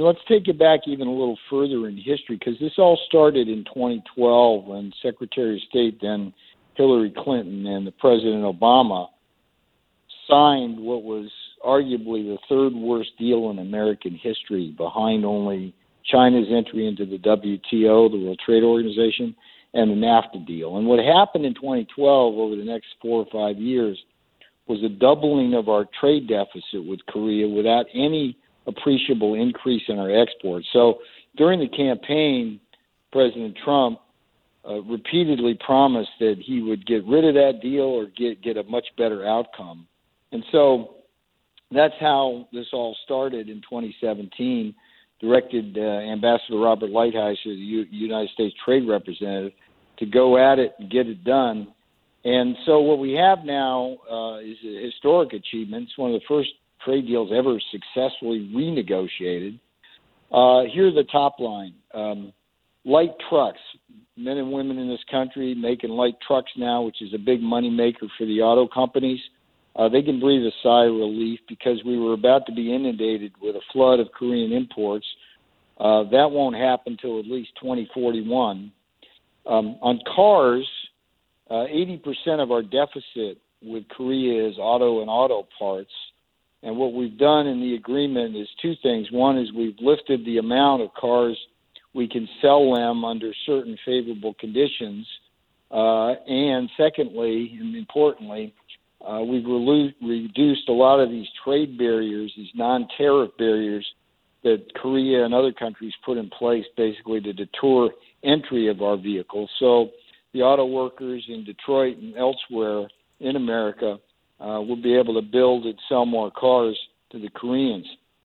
Let's take it back even a little further in history because this all started in 2012 when Secretary of State then Hillary Clinton and the President Obama signed what was arguably the third worst deal in American history, behind only China's entry into the WTO, the World Trade Organization, and the NAFTA deal. And what happened in 2012 over the next four or five years was a doubling of our trade deficit with Korea without any appreciable increase in our exports. So during the campaign, President Trump uh, repeatedly promised that he would get rid of that deal or get get a much better outcome. And so that's how this all started in 2017. Directed uh, Ambassador Robert Lighthizer, the U- United States Trade Representative, to go at it and get it done. And so what we have now uh, is a historic achievement. It's one of the first trade deals ever successfully renegotiated. Uh, here's the top line. Um, light trucks, men and women in this country making light trucks now, which is a big money maker for the auto companies. Uh, they can breathe a sigh of relief because we were about to be inundated with a flood of Korean imports. Uh, that won't happen till at least 2041. Um, on cars, uh, 80% of our deficit with Korea is auto and auto parts. And what we've done in the agreement is two things. One is we've lifted the amount of cars we can sell them under certain favorable conditions. Uh, and secondly, and importantly, uh, we've relu- reduced a lot of these trade barriers, these non tariff barriers that Korea and other countries put in place basically to deter entry of our vehicles. So the auto workers in Detroit and elsewhere in America uh, will be able to build and sell more cars to the Koreans.